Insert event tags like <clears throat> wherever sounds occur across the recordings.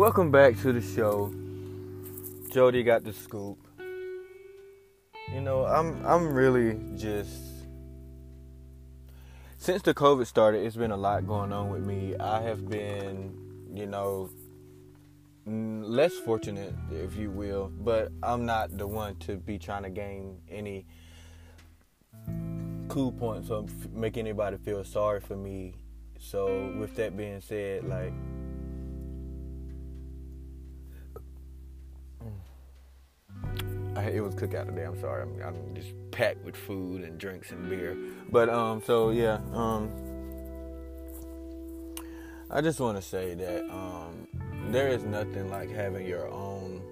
Welcome back to the show. Jody got the scoop. You know, I'm I'm really just since the COVID started, it's been a lot going on with me. I have been, you know, less fortunate, if you will, but I'm not the one to be trying to gain any cool points or make anybody feel sorry for me. So, with that being said, like, it was cookout today. I'm sorry. I'm, I'm, just packed with food and drinks and beer. But um, so yeah, um, I just want to say that um, there is nothing like having your own,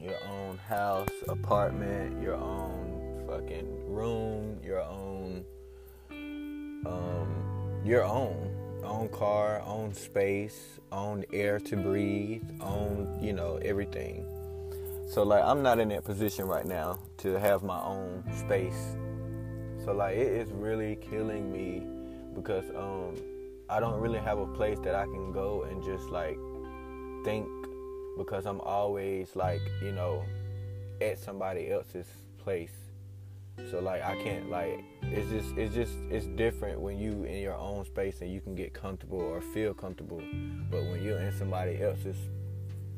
your own house, apartment, your own fucking room, your own, um, your own own car, own space, own air to breathe, own, you know, everything. So like I'm not in that position right now to have my own space. So like it is really killing me because um I don't really have a place that I can go and just like think because I'm always like, you know, at somebody else's place. So like I can't like it's just it's just it's different when you in your own space and you can get comfortable or feel comfortable. But when you're in somebody else's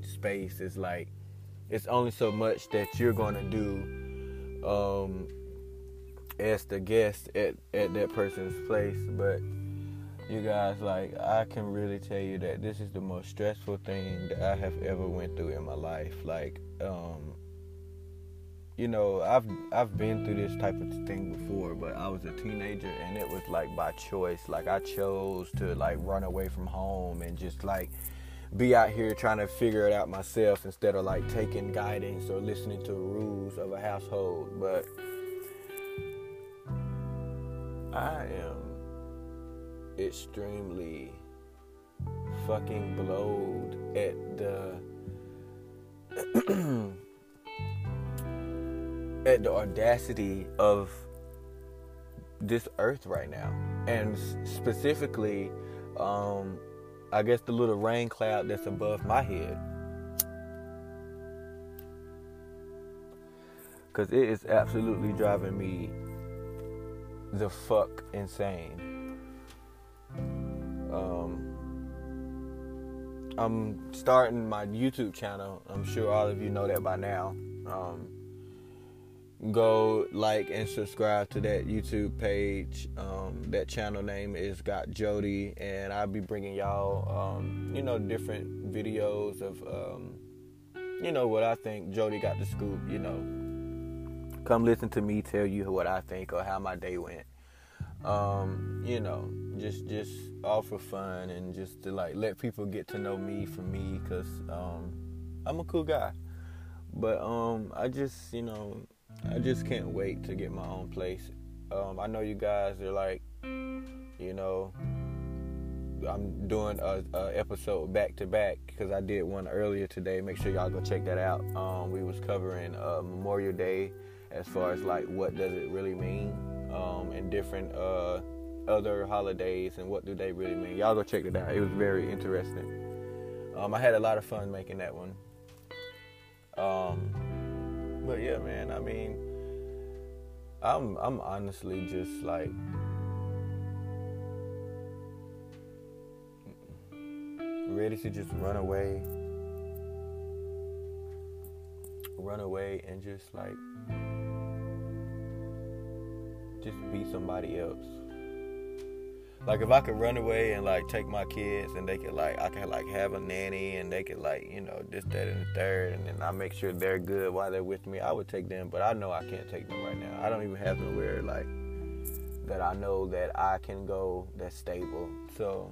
space it's like it's only so much that you're gonna do um, as the guest at, at that person's place. But you guys, like, I can really tell you that this is the most stressful thing that I have ever went through in my life. Like, um, you know, I've I've been through this type of thing before, but I was a teenager and it was like by choice. Like I chose to like run away from home and just like be out here trying to figure it out myself instead of like taking guidance or listening to rules of a household. But I am extremely fucking blowed at the <clears throat> at the audacity of this earth right now and specifically um, I guess the little rain cloud that's above my head. Cause it is absolutely driving me the fuck insane. Um, I'm starting my YouTube channel. I'm sure all of you know that by now. Um, go like and subscribe to that YouTube page. Um, that channel name is Got Jody, and I'll be bringing y'all, um, you know, different videos of, um, you know, what I think Jody got the scoop. You know, come listen to me tell you what I think or how my day went. Um, you know, just just all for fun and just to like let people get to know me for me, cause um, I'm a cool guy. But um, I just you know I just can't wait to get my own place. Um, I know you guys are like, you know, I'm doing a, a episode back to back because I did one earlier today. Make sure y'all go check that out. Um, we was covering uh, Memorial Day as far as like what does it really mean, um, and different uh, other holidays and what do they really mean. Y'all go check it out. It was very interesting. Um, I had a lot of fun making that one. Um, but yeah, man, I mean, I'm I'm honestly just like ready to just run away. Run away and just like just be somebody else. Like if I could run away and like take my kids and they could like I could like have a nanny and they could like you know this that and the third and then I make sure they're good while they're with me. I would take them, but I know I can't take them right now. I don't even have nowhere like that I know that I can go that's stable. So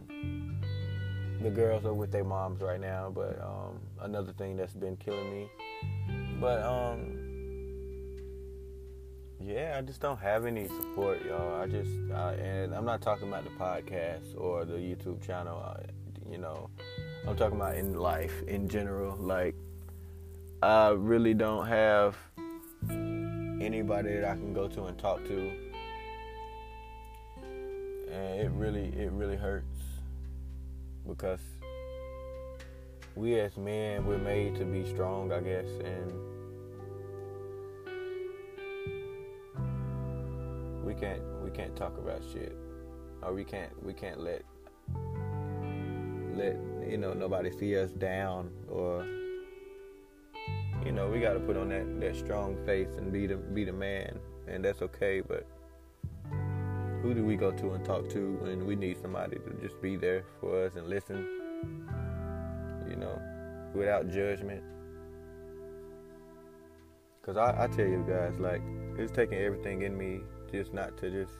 the girls are with their moms right now, but um, another thing that's been killing me. But um, yeah, I just don't have any support, y'all. I just, and I'm not talking about the podcast or the YouTube channel. You know, I'm talking about in life in general. Like, I really don't have anybody that I can go to and talk to, and it really, it really hurts because we as men we're made to be strong, I guess, and we can't we can't talk about shit, or we can't we can't let let you know nobody see us down or you know we got to put on that that strong face and be the be the man. And that's okay but who do we go to and talk to when we need somebody to just be there for us and listen? You know without judgment. Because I, I tell you guys like it's taking everything in me just not to just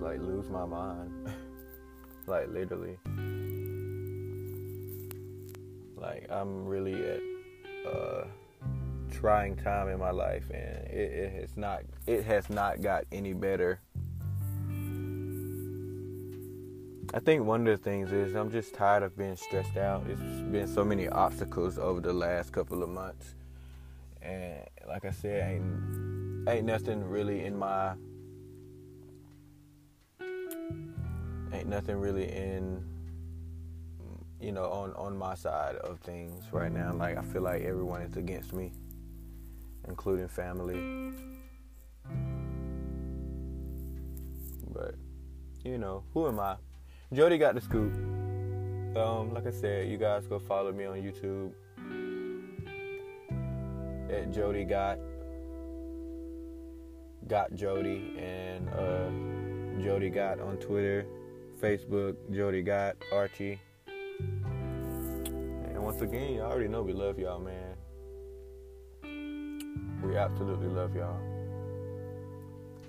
like lose my mind. <laughs> like literally. Like I'm really at a trying time in my life and it, it has not it has not got any better. I think one of the things is I'm just tired of being stressed out. It's been so many obstacles over the last couple of months. And like I said, ain't ain't nothing really in my ain't nothing really in you know on on my side of things right now. Like i feel like everyone is against me including family. But you know who am i? Jody got the scoop. Um like i said you guys go follow me on youtube jody got got jody and uh jody got on twitter Facebook, Jody got Archie. And once again, y'all already know we love y'all, man. We absolutely love y'all.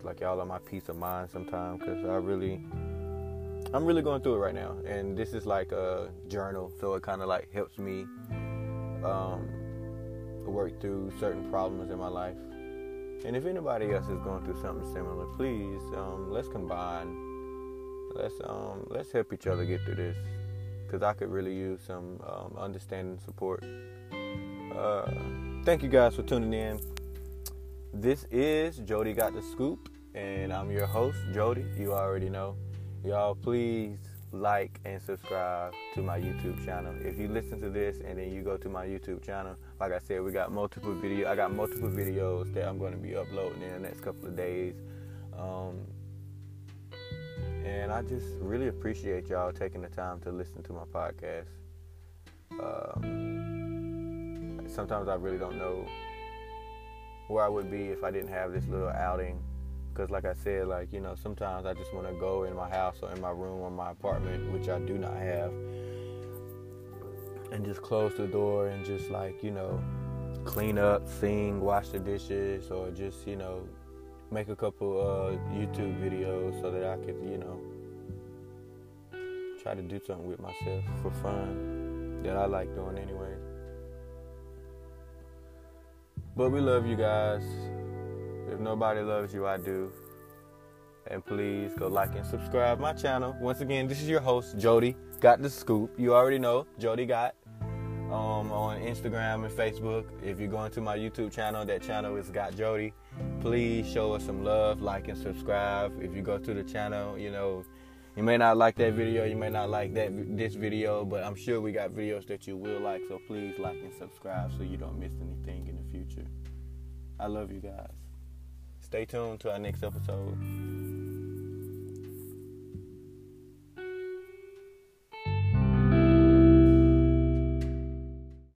Like y'all are my peace of mind sometimes because I really, I'm really going through it right now. And this is like a journal, so it kind of like helps me um, work through certain problems in my life. And if anybody else is going through something similar, please um, let's combine let's um let's help each other get through this because I could really use some um, understanding support. Uh, thank you guys for tuning in. This is Jody Got the Scoop, and I'm your host, Jody. You already know. Y'all, please like and subscribe to my YouTube channel. If you listen to this and then you go to my YouTube channel, like I said, we got multiple video. I got multiple videos that I'm going to be uploading in the next couple of days. Um, and I just really appreciate y'all taking the time to listen to my podcast. Um, sometimes I really don't know where I would be if I didn't have this little outing. Because, like I said, like, you know, sometimes I just want to go in my house or in my room or my apartment, which I do not have, and just close the door and just, like, you know, clean up, sing, wash the dishes, or just, you know, make a couple uh, YouTube videos so that I could, you know, try to do something with myself for fun that I like doing anyway. But we love you guys. If nobody loves you, I do. And please go like and subscribe my channel. Once again, this is your host, Jody. Got the scoop. You already know, Jody got um, on Instagram and Facebook. If you're going to my YouTube channel, that channel is Got Jody. Please show us some love, like and subscribe. If you go to the channel, you know, you may not like that video, you may not like that this video, but I'm sure we got videos that you will like. So please like and subscribe so you don't miss anything in the future. I love you guys. Stay tuned to our next episode.